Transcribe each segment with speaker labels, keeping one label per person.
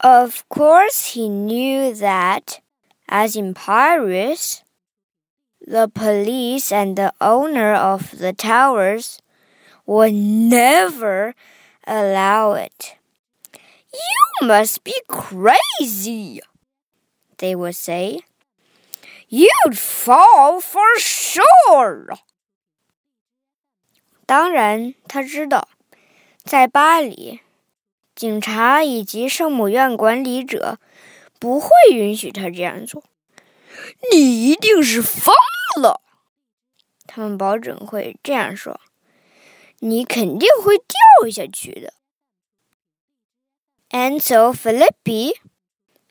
Speaker 1: Of course, he knew that, as in Paris, the police and the owner of the towers would never allow it. You must be crazy, they would say. You'd fall for sure. 当然，他知道，在巴黎， 警察以及圣母院管理者不会允许他这样做。你一定是疯了，他们保准会这样说。你肯定会掉下去的。And so Philippe,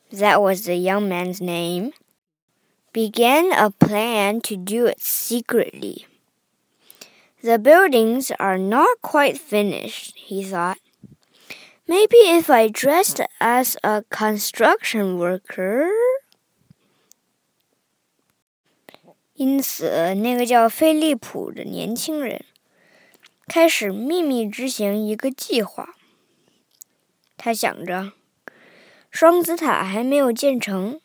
Speaker 1: that was the young man's name, began a plan to do it secretly. The buildings are not quite finished, he thought. Maybe if I dressed as a construction worker. 因此，那个叫菲利普的年轻人开始秘密执行一个计划。他想着，双子塔还没有建成，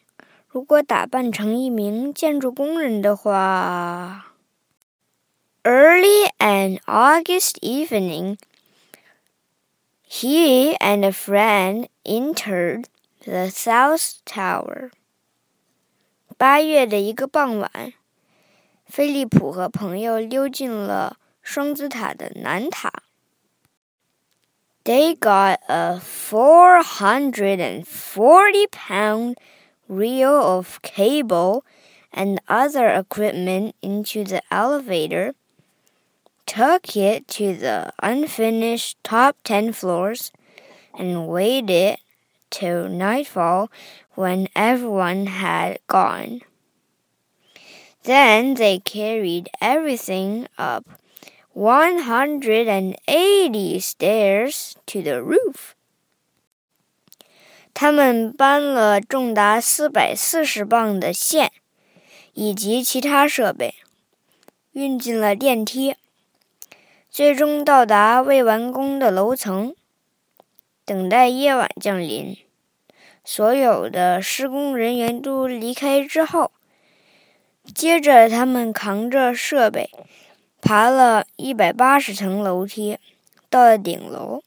Speaker 1: 如果打扮成一名建筑工人的话。Early an August evening, he and a friend entered the South Tower. 八月的一个傍晚，菲利普和朋友溜进了双子塔的南塔。They got a 440 pound reel of cable and other equipment into the elevator took it to the unfinished top 10 floors, and waited till nightfall when everyone had gone. Then they carried everything up 180 stairs to the roof. 他们搬了重达四百四十磅的线，以及其他设备，运进了电梯。 最终到达未完工的楼层，等待夜晚降临。所有的施工人员都离开之后，接着他们扛着设备，爬了一百八十层楼梯，到了顶楼。